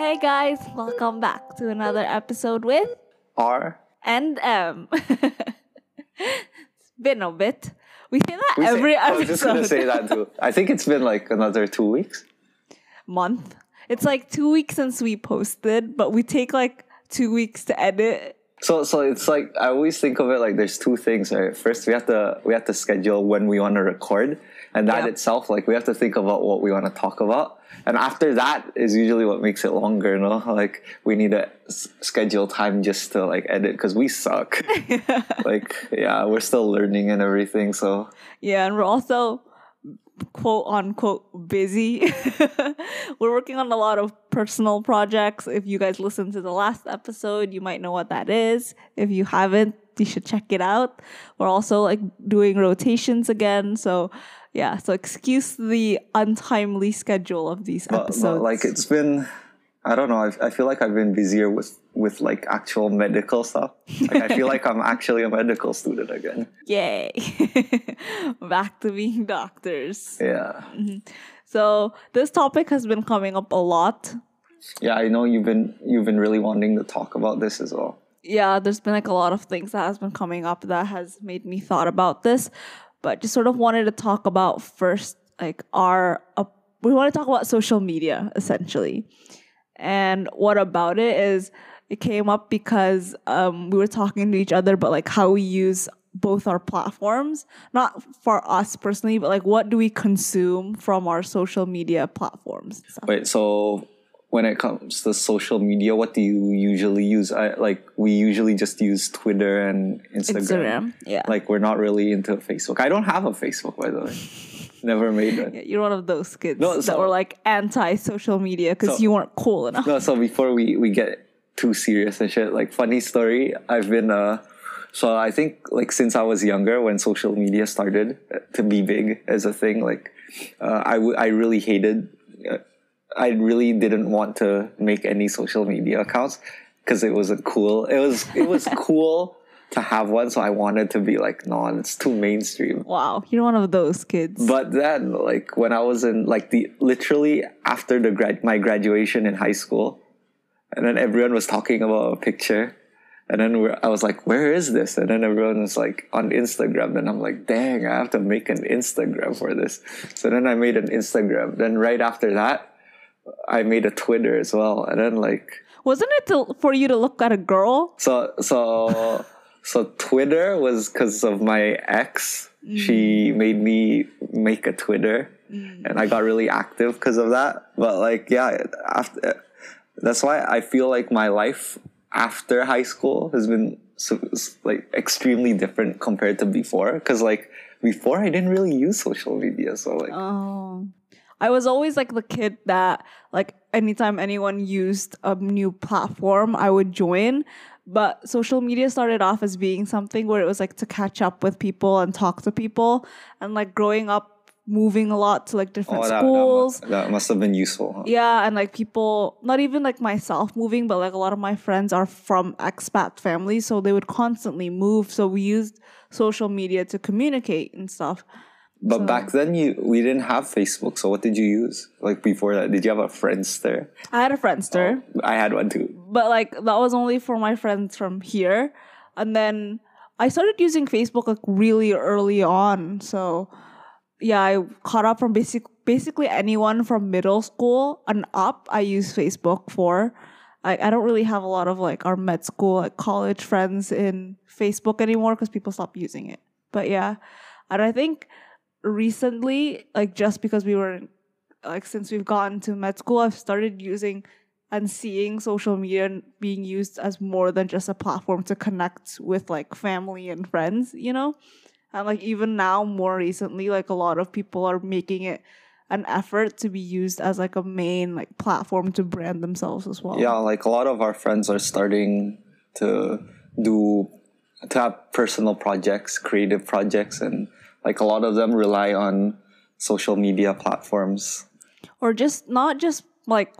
Hey guys, welcome back to another episode with R. and M. it's been a bit. We say that We say- every I was just gonna say that too. I think it's been like another two weeks. month. It's like two weeks since we posted, but we take like two weeks to edit. So so it's like I always think of it like there's two things, right? First we have to we have to schedule when we want to record. And that Yeah. itself, like we have to think about what we want to talk about. And after that is usually what makes it longer, you know? Like we need to s- schedule time just to like edit because we suck. like yeah, we're still learning and everything. So Yeah, and we're also quote unquote busy. we're working on a lot of personal projects. If you guys listened to the last episode, you might know what that is. If you haven't, you should check it out. We're also like doing rotations again. So yeah, so excuse the untimely schedule of these episodes. but like it's been i don't know I, I feel like i've been busier with with like actual medical stuff. Like i feel like i'm actually a medical student again. Yay. Back to being doctors. yeah. Mm-hmm. So this topic has been coming up a lot. Yeah i know you've been you've been really wanting to talk about this as well. Yeah, there's been like a lot of things that has been coming up that has made me thought about this, but just sort of wanted to talk about first like our uh, we want to talk about social media essentially. And what about it is it came up because um, we were talking to each other but like how we use both our platforms, not for us personally, but like what do we consume from our social media platforms? Wait so when it comes to social media what do you usually use? I like we usually just use twitter and instagram, Instagram, yeah. like we're not really into facebook. I don't have a facebook by the way. Never made one Yeah, You're one of those kids No, that were like anti social media because So- you weren't cool enough. No, so before we we get too serious and shit, like funny story, I've been uh so I think like since I was younger when social media started to be big as a thing, like uh, I w- I really hated uh, I really didn't want to make any social media accounts because it wasn't cool. It was it was cool to have one, so I wanted to be like, no, it's too mainstream. Wow, you're one of those kids. But then, like when I was in like the literally after the grad my graduation in high school, and then everyone was talking about a picture, and then we're, I was like, "Where is this?" And then everyone was like on Instagram, and I'm like, "Dang, I have to make an Instagram for this." So then I made an Instagram. Then right after that, I made a Twitter as well, and then like Wasn't it to, for you to look at a girl? so so so Twitter was because of my ex. She mm. made me make a Twitter, mm. and I got really active because of that. But like, yeah, after that's why I feel like my life after high school has been so, like extremely different compared to before. Because like before, I didn't really use social media, so like. Oh. I was always like the kid that like anytime anyone used a new platform, I would join. But social media started off as being something where it was like to catch up with people and talk to people. And like growing up, moving a lot to like different Oh, that, that, schools. mu- that must have been useful. Huh? Yeah, and like people, not even like myself moving, but like a lot of my friends are from expat families, so they would constantly move. So we used social media to communicate and stuff. But back then, you we didn't have Facebook. So what did you use? Like before that, did you have a Friendster? I had a Friendster, oh, I had one too. but like that was only for my friends from here. And then I started using Facebook like really early on. So yeah, I caught up from basic basically anyone from middle school and up. I use Facebook for. I, I don't really have a lot of like our med school like college friends in Facebook anymore because people stopped using it. But yeah, and I think recently, like just because we were like since we've gotten to med school, I've started using and seeing social media being used as more than just a platform to connect with like family and friends, you know? And like even now, more recently, like a lot of people are making it an effort to be used as like a main like platform to brand themselves as well. Yeah, like a lot of our friends are starting to do to have personal projects, creative projects, and like a lot of them rely on social media platforms. or just not just like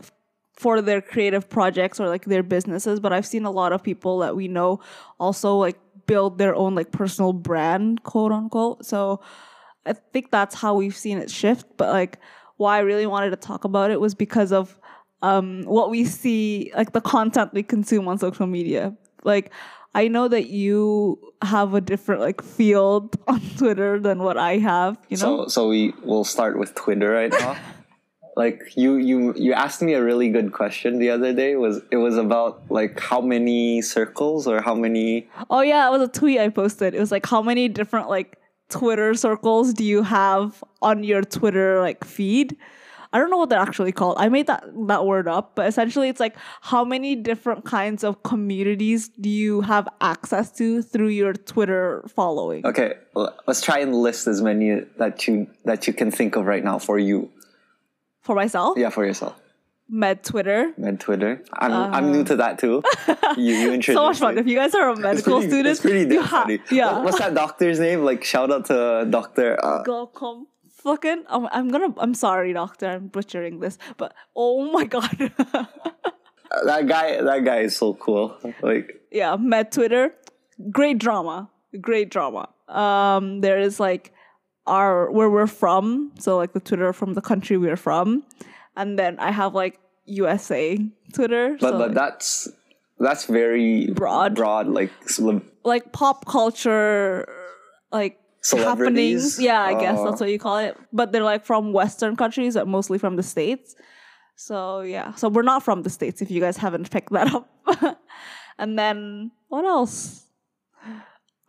for their creative projects or like their businesses but i've seen a lot of people that we know also like build their own like personal brand quote unquote so i think that's how we've seen it shift but like why i really wanted to talk about it was because of um, what we see, like the content we consume on social media. Like, I know that you have a different like field on Twitter than what I have. You know, So so we will start with Twitter right now. like you you you asked me a really good question the other day. Was it was about like how many circles or how many Oh yeah, it was a tweet I posted. It was like how many different like Twitter circles do you have on your Twitter like feed? I don't know what they're actually called. I made that that word up, but essentially it's like how many different kinds of communities do you have access to through your Twitter following? Okay, let's try and list as many that you that you can think of right now for you. For myself, Yeah, for yourself. med Twitter. Med Twitter. I'm I'm new to that too. You you introduced So much fun. me. If you guys are a medical pretty, student, it's pretty damn ha- funny. yeah. What- What's that doctor's name? Like shout out to Doctor. Uh, Glaucom. Fucking, I'm, I'm gonna. I'm sorry, doctor. I'm butchering this, but oh my god. that guy. That guy is so cool. Like yeah, met Twitter. Great drama. Great drama. Um, there is like our where we're from, so like the Twitter from the country we're from, and then I have like USA Twitter. But so, but that's that's very Broad. Broad, like like pop culture, like? Happenings. Yeah, I guess that's uh-huh. what you call it. But they're like from Western countries, but mostly from the states. So yeah, so we're not from the states. If you guys haven't picked that up, and then what else?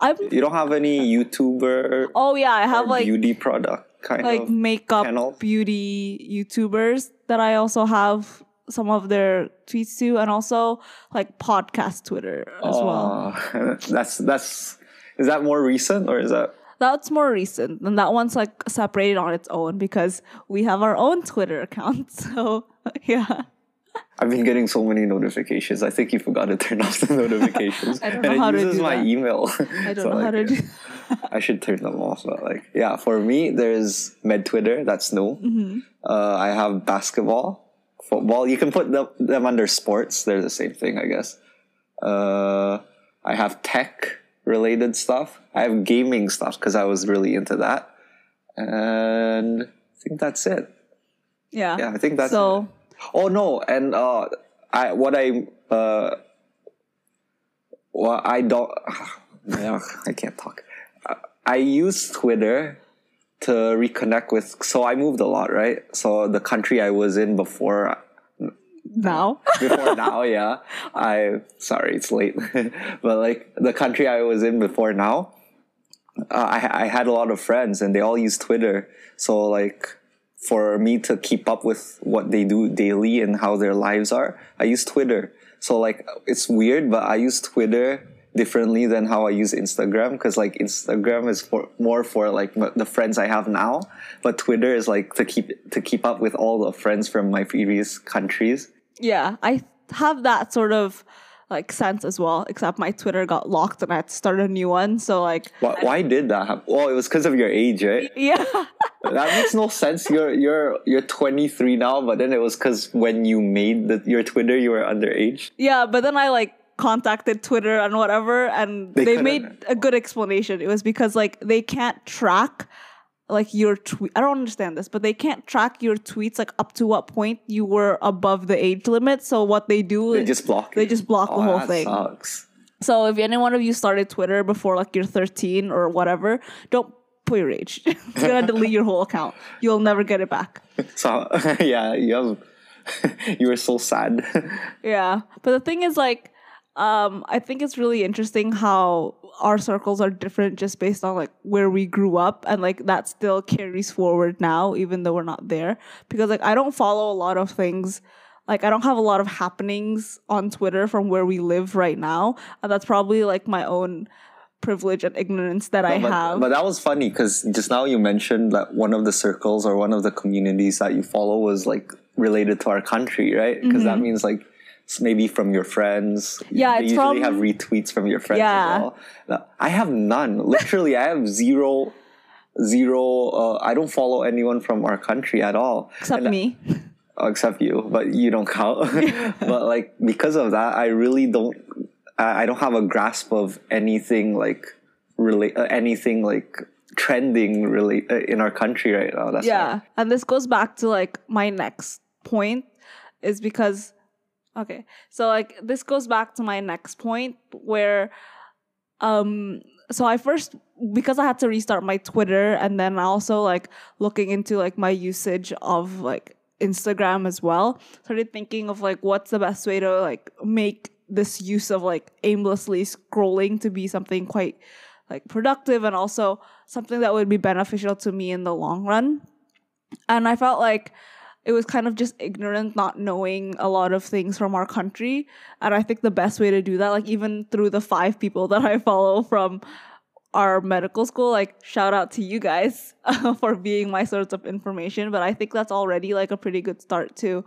I'm you don't have any YouTuber oh yeah, I have like beauty product kind of like of. makeup channels? beauty YouTubers that I also have some of their tweets too, and also like podcast Twitter as well. Oh, that's that's is that more recent or is that That's more recent, and that one's like separated on its own because we have our own Twitter account. So yeah, I've been getting so many notifications. I think you forgot to turn off the notifications. I don't and know how it to uses do my that. email. I don't know how to do. I should turn them off, but like, yeah, for me, there's Med Twitter. That's new. Mm-hmm. Uh, I have basketball, football. You can put them, them under sports. They're the same thing, I guess. Uh, I have tech related stuff. I have gaming stuff because I was really into that. And I think that's it. Yeah, Yeah, I think that's so. Oh no, and uh, I what I uh, well I don't. Ugh, I can't talk. I use Twitter to reconnect with. So I moved a lot, right? So the country I was in before Now, before now, yeah. I sorry, it's late, but like the country I was in before now, uh, I I had a lot of friends and they all use Twitter. So like for me to keep up with what they do daily and how their lives are, I use Twitter. So like it's weird, but I use Twitter differently than how I use Instagram because like Instagram is for more for like m- the friends I have now, but Twitter is like to keep to keep up with all the friends from my previous countries. Yeah, I have that sort of like sense as well. Except my Twitter got locked and I had to start a new one. So like, Why, why did that happen? Well, it was because of your age, right? yeah, That makes no sense. You're you're you're 23 now, but then it was because when you made the, your Twitter, you were underage. yeah. But then I like contacted Twitter and whatever, and They they, made a good explanation. It was because like they can't track like your tweet. I don't understand this, but they can't track your tweets like up to what point you were above the age limit. So what they do, They is just block. they just block the Oh, whole that thing. Sucks. So if any one of you started Twitter before like you're 13 or whatever, don't put your age. it's gonna delete your whole account. You'll never get it back. So yeah, you have. you were so sad. Yeah. But the thing is like um I think it's really interesting how our circles are different just based on like where we grew up and like that still carries forward now even though we're not there because like I don't follow a lot of things like I don't have a lot of happenings on Twitter from where we live right now and that's probably like my own privilege and ignorance that I but, have. but that was funny because just now you mentioned that one of the circles or one of the communities that you follow was like related to our country, right? Because that means like maybe from your friends. Yeah, it's usually from- have retweets from your friends Yeah. as well. I have none. Literally, I have zero. Zero. Uh, I don't follow anyone from our country at all, except And- me. Oh, except you, but you don't count. but like because of that, I really don't. I I don't have a grasp of anything like relate uh, anything like trending really uh, in our country right now. That's Yeah. And this goes back to like my next point is because okay so like this goes back to my next point where um so i first because i had to restart my twitter and then also like looking into like my usage of like instagram as well started thinking of like what's the best way to like make this use of like aimlessly scrolling to be something quite like productive and also something that would be beneficial to me in the long run. And i felt like it was kind of just ignorant not knowing a lot of things from our country. And i think the best way to do that like even through the five people that i follow from our medical school like shout out to you guys for being my source of information. But i think that's already like a pretty good start to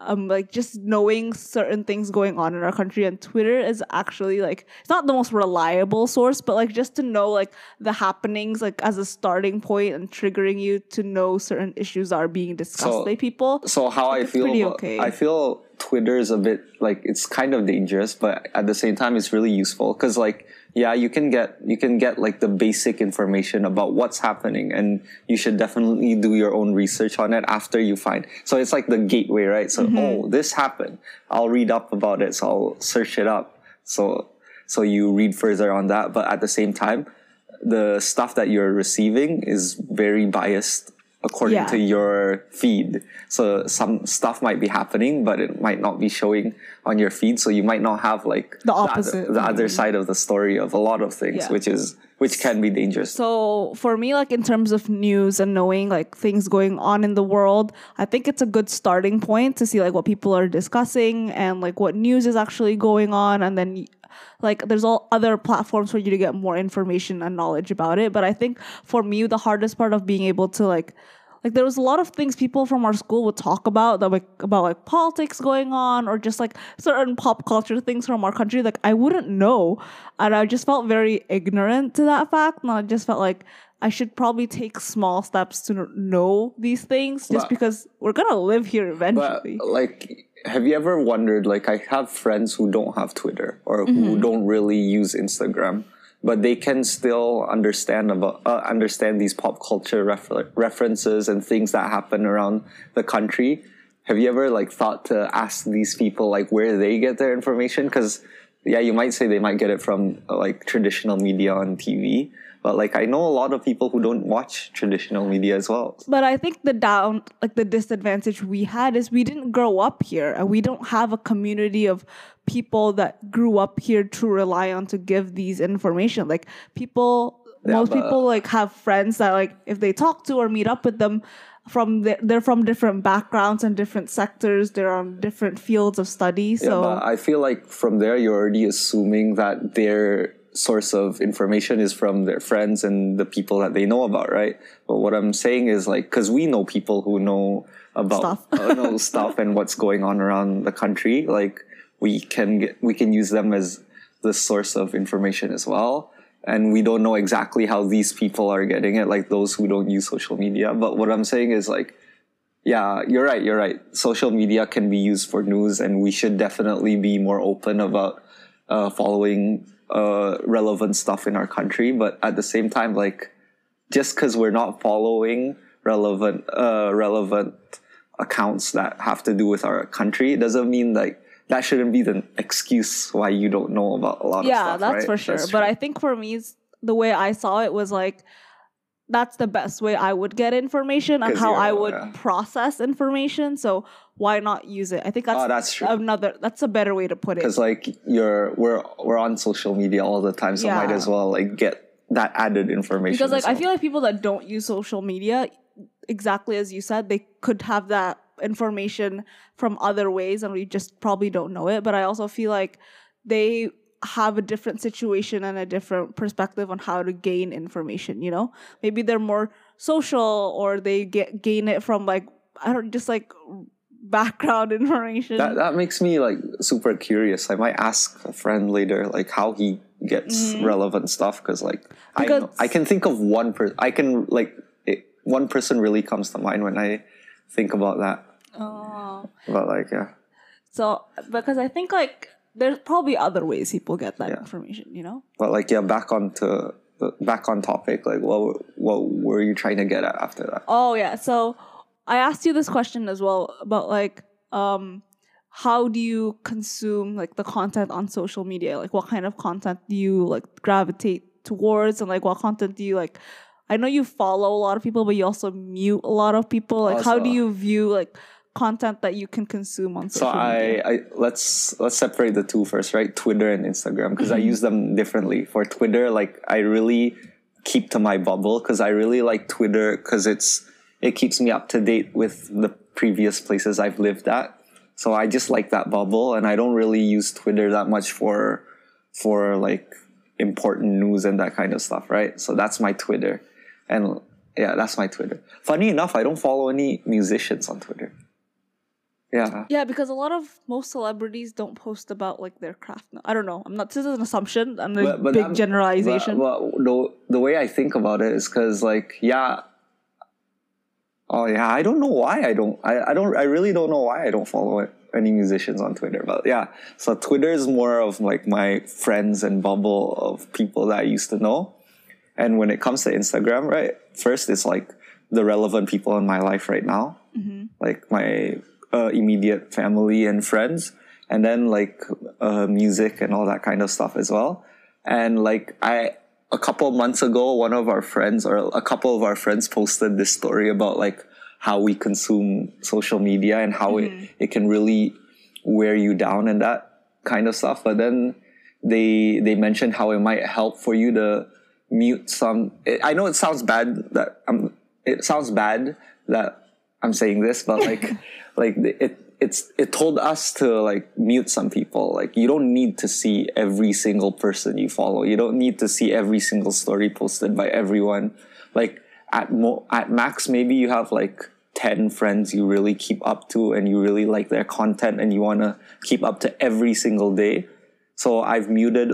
um like just knowing certain things going on in our country and twitter is actually like it's not the most reliable source but like just to know like the happenings like as a starting point and triggering you to know certain issues are being discussed So- by people So how I feel, about- okay. I feel Twitter is a bit like it's kind of dangerous, but at the same time, it's really useful because like yeah, you can get you can get like the basic information about what's happening, and you should definitely do your own research on it after you find. So it's like the gateway, right? So Mm-hmm. oh, this happened. I'll read up about it. So I'll search it up. So so you read further on that, but at the same time, the stuff that you're receiving is very biased according Yeah. to your feed. So some stuff might be happening, but it might not be showing on your feed. So you might not have like The other- opposite. the other, side of the story of a lot of things, Yeah. which is which can be dangerous. So for me, like in terms of news and knowing like things going on in the world, I think it's a good starting point to see like what people are discussing and like what news is actually going on, and then like there's all other platforms for you to get more information and knowledge about it. But I think for me, the hardest part of being able to like like there was a lot of things people from our school would talk about that like about like politics going on or just like certain pop culture things from our country like i wouldn't know. And i just felt very ignorant to that fact. And i just felt like i should probably take small steps to know these things just But- because we're gonna live here But eventually. like, have you ever wondered? Like, I have friends who don't have Twitter or Mm-hmm. who don't really use Instagram, but they can still understand about uh, understand these pop culture refer- references and things that happen around the country. Have you ever like thought to ask these people like where they get their information? Because yeah, you might say they might get it from like traditional media on TV. But like I know a lot of people who don't watch traditional media as well. But I think the down, like the disadvantage we had is we didn't grow up here and we don't have a community of people that grew up here to rely on to give these information. Like people, Yeah, most people like have friends that like if they talk to or meet up with them from the, they're from different backgrounds and different sectors. They're on different fields of study. Yeah, So but I feel like from there you're already assuming that their source of information is from their friends and the people that they know about, right? But what I'm saying is like, because we know people who know about Stuff. uh, know stuff and what's going on around the country. Like we can get, we can use them as the source of information as well. And we don't know exactly how these people are getting it, like those who don't use social media. But what I'm saying is like, yeah, you're right. You're right. Social media can be used for news, and we should definitely be more open about uh, following uh, relevant stuff in our country. But at the same time, like just because we're not following relevant uh, relevant accounts that have to do with our country, doesn't mean like that shouldn't be the excuse why you don't know about a lot of stuff. yeah, that's right? for sure. That's but. I think for me, the way I saw it was like that's the best way I would get information and how I would yeah. process information. So why not use it? I think that's, Oh, that's true. another. That's a better way to put it. because like you're we're we're on social media all the time, so might as well like get that added information. Because like as I feel like people that don't use social media, exactly as you said, they could have that information from other ways, and we just probably don't know it. But I also feel like they have a different situation and a different perspective on how to gain information. You know, maybe they're more social, or they get gain it from like I don't just like background information. That that makes me like super curious. I might ask a friend later like how he gets relevant stuff because like I know, Mm-hmm. I can think of one person. I can like it, one person really comes to mind when I think about that. oh. But like yeah, So because I think like there's probably other ways people get that Yeah. information. You know. but like yeah, back on to back on topic. Like what what were you trying to get at after that? Oh yeah. So I asked you this question as well about like um how do you consume like the content on social media? Like what kind of content do you like gravitate towards and like what content do you like I know you follow a lot of people, but you also mute a lot of people. Like how do you view like content that you can consume on So social media? I, I let's let's separate the two first, right? Twitter and Instagram because I Mm-hmm. use them differently. For Twitter, like I really keep to my bubble because I really like Twitter because it's it keeps me up to date with the previous places I've lived at. So I just like that bubble, and I don't really use Twitter that much for for like important news and that kind of stuff, right? So that's my Twitter, and yeah, that's my Twitter. Funny enough, I don't follow any musicians on Twitter. Yeah. Yeah, because a lot of most celebrities don't post about like their craft. No, I don't know. I'm not. This is an assumption and a But- but big that- generalization. Well, the the way I think about it is because like yeah. Oh yeah, I don't know why I don't. I, I don't. I really don't know why I don't follow it, any musicians on Twitter. But yeah, so Twitter is more of like my friends and bubble of people that I used to know. And when it comes to Instagram, right? First, it's like the relevant people in my life right now, mm-hmm. like my uh, immediate family and friends, and then like uh, music and all that kind of stuff as well. And like I, a couple months ago, one of our friends or a couple of our friends posted this story about like how we consume social media and how it, it can really wear you down and that kind of stuff. But then they they mentioned how it might help for you to mute some. It, I know it sounds bad that I'm. It sounds bad that I'm saying this, but like like it it's it told us to like mute some people. Like you don't need to see every single person you follow. You don't need to see every single story posted by everyone. Like at mo at max, maybe you have like 10 friends you really keep up to and you really like their content and you want to keep up to every single day. So I've muted,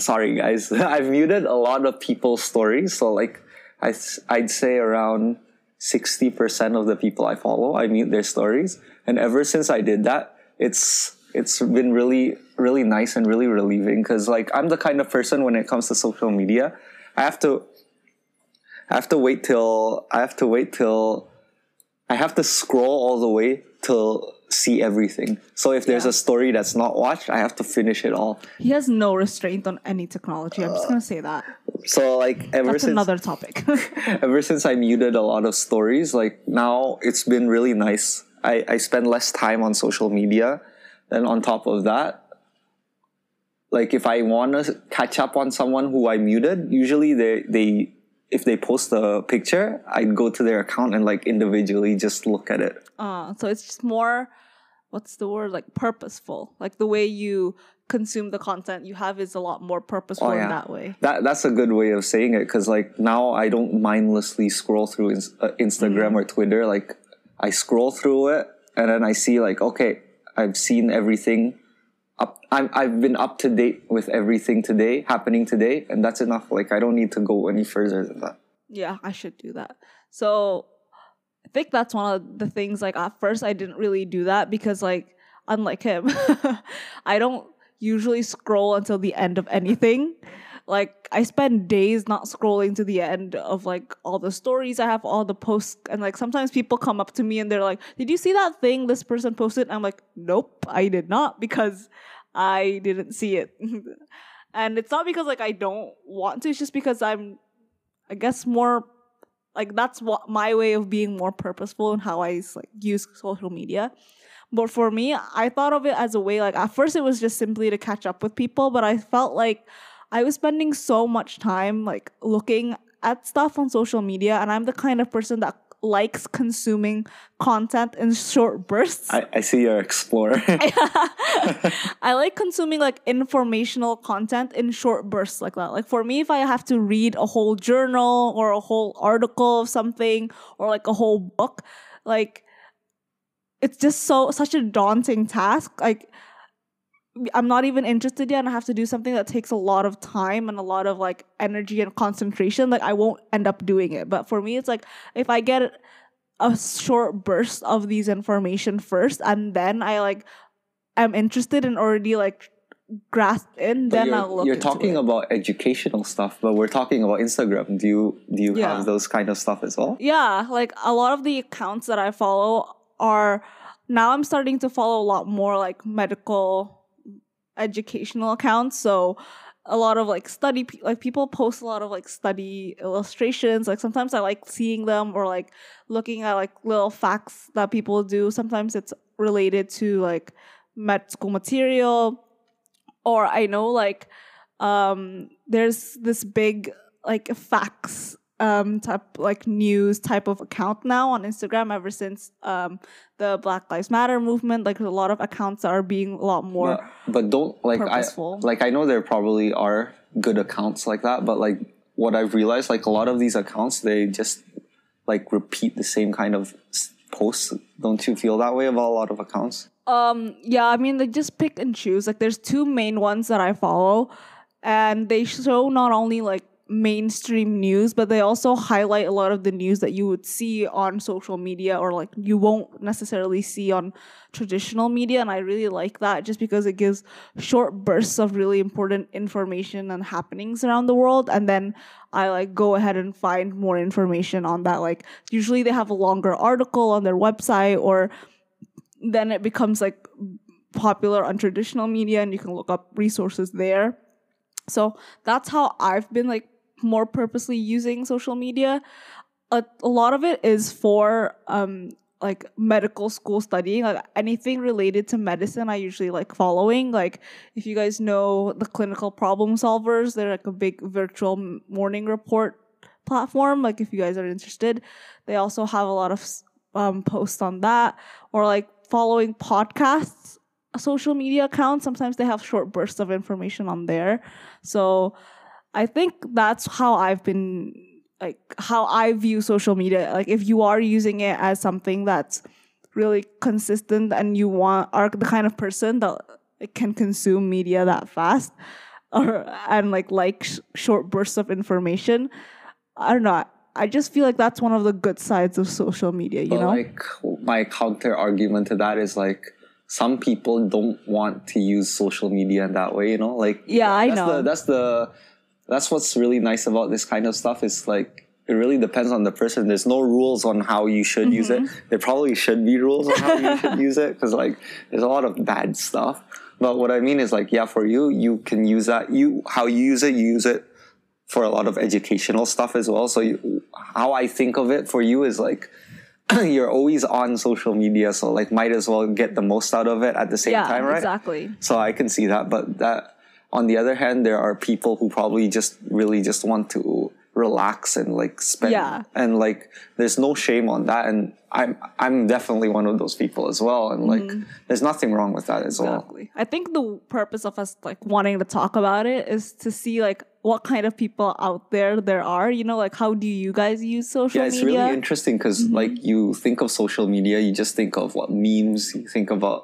sorry guys, I've muted a lot of people's stories. So like I, I'd say around 60% of the people I follow, I mute their stories. And ever since I did that, it's, it's been really, really nice and really relieving because like I'm the kind of person when it comes to social media, I have to, I have to wait till, I have to wait till I have to scroll all the way to see everything. So if there's Yeah. a story that's not watched, I have to finish it all. he has no restraint on any technology. I'm just gonna say that. So like ever That's since another topic. ever since I muted a lot of stories, like now it's been really nice. I, I spend less time on social media. And on top of that, like if I want to catch up on someone who I muted, usually they, they, if they post a picture, I'd go to their account and like individually just look at it. uh, so it's just more, what's the word? Like purposeful. Like the way you consume the content you have is a lot more purposeful Oh, in that way. That that's a good way of saying it because like now I don't mindlessly scroll through ins- uh, Instagram Mm-hmm. or Twitter. Like I scroll through it and then I see like okay, I've seen everything. Up, I'm I've been up to date with everything today happening today, and that's enough. Like I don't need to go any further than that. Yeah, I should do that. So think that's one of the things like at first I didn't really do that because like unlike him, I don't usually scroll until the end of anything. Like I spend days not scrolling to the end of like all the stories I have, all the posts, and like sometimes people come up to me and they're like, "Did you see that thing this person posted?" I'm like, "Nope, I did not," because I didn't see it. and it's not because like I don't want to; it's just because I'm, I guess, more like that's what my way of being more purposeful in how I like use social media. But for me, I thought of it as a way like at first it was just simply to catch up with people, but I felt like I was spending so much time like looking at stuff on social media and I'm the kind of person that likes consuming content in short bursts. I, I see you're explorer. I like consuming like informational content in short bursts like that. Like for me, if I have to read a whole journal or a whole article of something or like a whole book, like it's just so such a daunting task. Like I'm not even interested yet and I have to do something that takes a lot of time and a lot of like energy and concentration. Like I won't end up doing it. But for me, it's like if I get a short burst of these information first and then I like am interested and already like grasped in, But then I'll look you're talking it. about educational stuff, but we're talking about Instagram. Do you do you Yeah. have those kind of stuff as well? Yeah, like a lot of the accounts that I follow are now I'm starting to follow a lot more like medical educational accounts. So a lot of like study like people post a lot of like study illustrations. Like sometimes i like seeing them or like looking at like little facts that people do. Sometimes it's related to like med school material. Or i know like um there's this big like facts um type like news type of account now on Instagram ever since um the Black Lives Matter movement. Like a lot of accounts are being a lot more but, but don't like purposeful. I like I know there probably are good accounts like that, but like what I've realized, like a lot of these accounts, they just like repeat the same kind of posts. Don't you feel that way about a lot of accounts? Um, yeah, I mean, they just pick and choose. Like, there's two main ones that I follow, and they show not only like mainstream news, but they also highlight a lot of the news that you would see on social media or like you won't necessarily see on traditional media. And I really like that just because it gives short bursts of really important information and happenings around the world. And then I like go ahead and find more information on that. Like, usually they have a longer article on their website or then it becomes like popular on traditional media and you can look up resources there. So that's how I've been like more purposely using social media. A, a lot of it is for um like medical school studying, like anything related to medicine, I usually like following. Like, if you guys know the clinical problem solvers, they're like a big virtual morning report platform. Like, if you guys are interested, they also have a lot of um, posts on that or like following podcasts social media accounts sometimes they have short bursts of information on there so i think that's how i've been like how i view social media like if you are using it as something that's really consistent and you want are the kind of person that can consume media that fast or and like like sh- short bursts of information i don't know I just feel like that's one of the good sides of social media, you But know? like my counter argument to that is like some people don't want to use social media in that way, you know? Like Yeah, I that's know. The, that's the that's what's really nice about this kind of stuff is like it really depends on the person. There's no rules on how you should use it. Mm-hmm. There probably should be rules on how you should use it because like there's a lot of bad stuff. But what I mean is like yeah, for you, you can use that. You how you use it, you use it for a lot of educational stuff as well. So you, how I think of it for you is like you're always on social media, so like might as well get the most out of it at the same yeah, time, right? exactly. So I can see that, but that on the other hand, there are people who probably just really just want to relax and like spend Yeah. and like there's no shame on that and I'm I'm definitely one of those people as well and like there's nothing wrong with that as well. Exactly. I think the purpose of us like wanting to talk about it is to see like what kind of people out there there are. You know, like how do you guys use social media? Yeah, it's media? really interesting because Mm-hmm. like you think of social media, you just think of what memes, you think about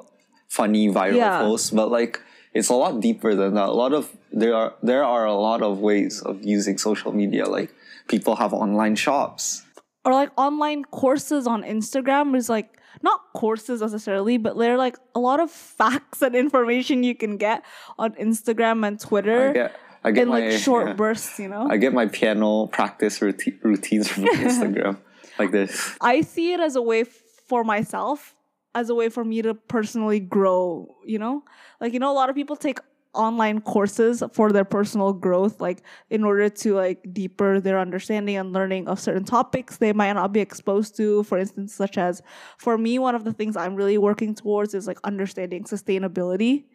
funny viral Yeah. posts, but like it's a lot deeper than that. A lot of there are there are a lot of ways of using social media. Like people have online shops. or like online courses on Instagram is like not courses necessarily, but they're like a lot of facts and information you can get on Instagram and Twitter I get I get in my like short yeah. bursts, you know? I get my piano practice routine, routines from Instagram like this. I see it as a way f- for myself, as a way for me to personally grow, you know? Like, you know, a lot of people take online courses for their personal growth, like in order to like deeper their understanding and learning of certain topics they might not be exposed to. For instance, such as for me, one of the things I'm really working towards is like understanding sustainability.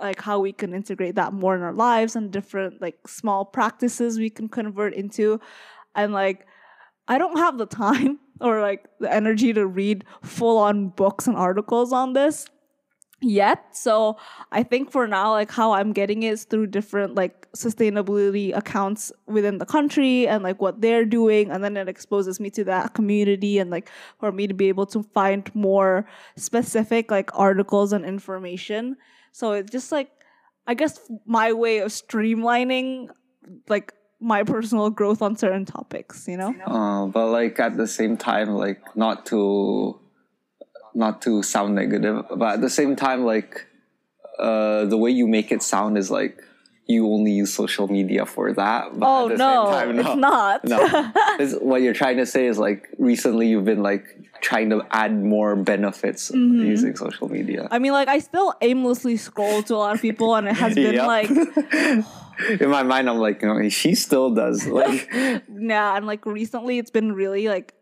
Like how we can integrate that more in our lives and different like small practices we can convert into. And like I don't have the time or like the energy to read full on books and articles on this yet. So I think for now, like how I'm getting is through different like sustainability accounts within the country and like what they're doing. And then it exposes me to that community and like for me to be able to find more specific like articles and information. So it's just like, I guess my way of streamlining like my personal growth on certain topics, you know? Uh, but like at the same time, like not to not to sound negative, but at the same time, like uh, the way you make it sound is like you only use social media for that. But Oh at the no, same time, it's not. no. It's- what you're trying to say is like recently you've been like trying to add more benefits Mm-hmm. using social media. I mean, like I still aimlessly scroll to a lot of people, and it has been Yep. like, In my mind, I'm like, you know, she still does. Like, nah. And like recently, it's been really like,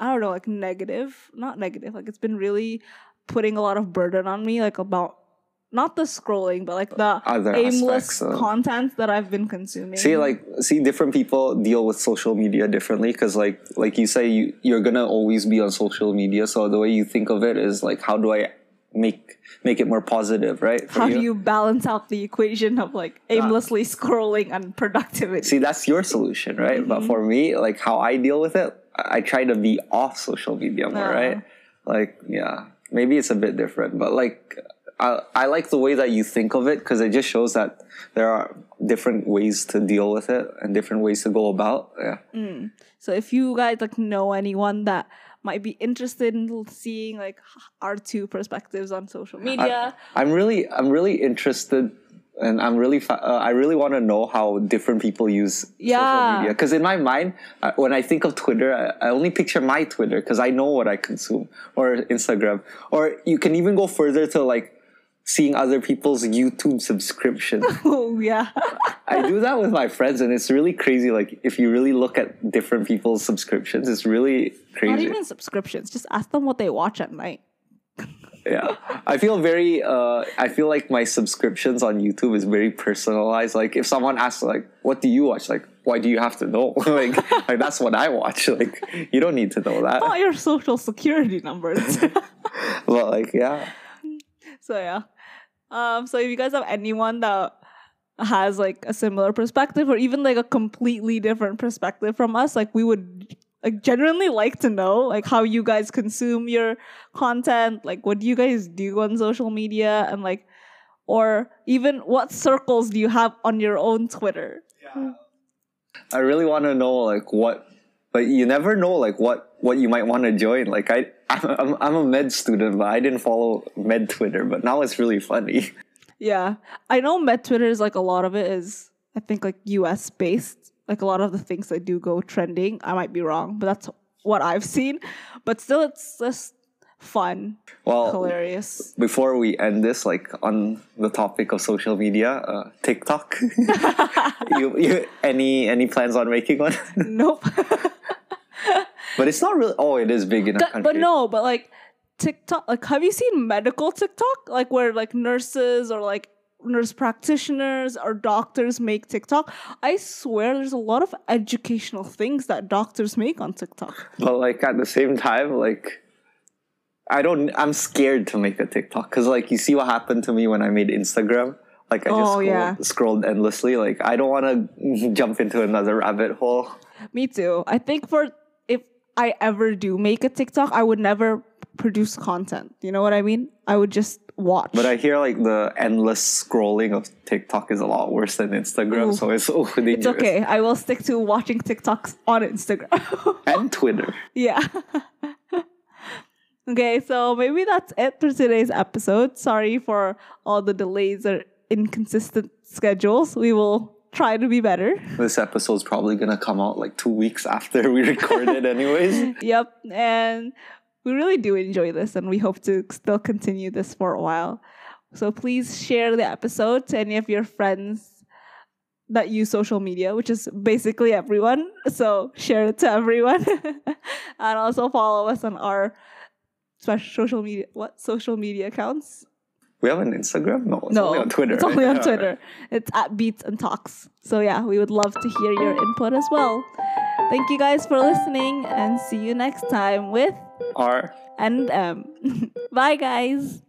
I don't know, like negative, not negative. Like it's been really putting a lot of burden on me, like about not the scrolling, but like the Other aimless of- content that I've been consuming. see, like, see, different people deal with social media differently because, like, like you say, you you're gonna always be on social media. So the way you think of it is like, how do I make make it more positive, right? for how do you balance out the equation of like aimlessly scrolling and productivity? see that's your solution right but for me like how i deal with it i try to be off social media more Uh. right like yeah maybe it's a bit different but like I, I like the way that you think of it because it just shows that there are different ways to deal with it and different ways to go about yeah. So if you guys like know anyone that might be interested in seeing like our two perspectives on social media, I, am really i'm really interested and i'm really fa- uh, i really want to know how different people use social Yeah. media because in my mind uh, when i think of twitter i, I only picture my twitter because i know what i consume or instagram. Or you can even go further to like seeing other people's youtube subscription oh yeah, i do that with my friends and it's really crazy like if you really look at different people's subscriptions it's really crazy. not even subscriptions. Just ask them what they watch at night. yeah i feel very uh i feel like my subscriptions on youtube is very personalized like if someone asks like what do you watch like why do you have to know like like that's what i watch like you don't need to know that Not your social security numbers. but like yeah so yeah. Um. So if you guys have anyone that has like a similar perspective or even like a completely different perspective from us, like we would like genuinely like to know like how you guys consume your content, like what do you guys do on social media and like or even what circles do you have on your own Twitter? Yeah. i really want to know like what but you never know like what what you might want to join like i I'm, I'm a med student but i didn't follow med twitter but now it's really funny Yeah. I know med Twitter is like a lot of it is I think like US based. Like a lot of the things that do go trending. I might be wrong, but that's what I've seen. But still it's just fun, well hilarious. before we end this, like on the topic of social media, uh, TikTok. you, you any any plans on making one? nope. but it's not really. Oh, it is big in our but, country. but no, but like TikTok like have you seen medical TikTok? Like where like nurses or like nurse practitioners or doctors make TikTok. I swear there's a lot of educational things that doctors make on TikTok. But like at the same time, like I don't. I'm scared to make a TikTok because like you see what happened to me when I made Instagram. Like I just Oh, scrolled, yeah. scrolled endlessly. Like I don't want to jump into another rabbit hole. Me too. I think for if I ever do make a TikTok, I would never produce content. You know what I mean? I would just watch. But I hear like the endless scrolling of TikTok is a lot worse than Instagram, Ooh. so it's so dangerous. it's okay. I will stick to watching TikToks on Instagram. And Twitter. yeah. Okay, so maybe that's it for today's episode. Sorry for all the delays or inconsistent schedules. We will try to be better. This episode's probably gonna come out like two weeks after we record it, anyways. Yep. And we really do enjoy this and we hope to still continue this for a while. So please share the episode to any of your friends that use social media, which is basically everyone. So share it to everyone. and also follow us on our social media what social media accounts? We have an Instagram? No, it's no, only on Twitter. It's only on Twitter. It's at Beats and Talks. So yeah, we would love to hear your input as well. Thank you guys for listening and see you next time with R. and um bye guys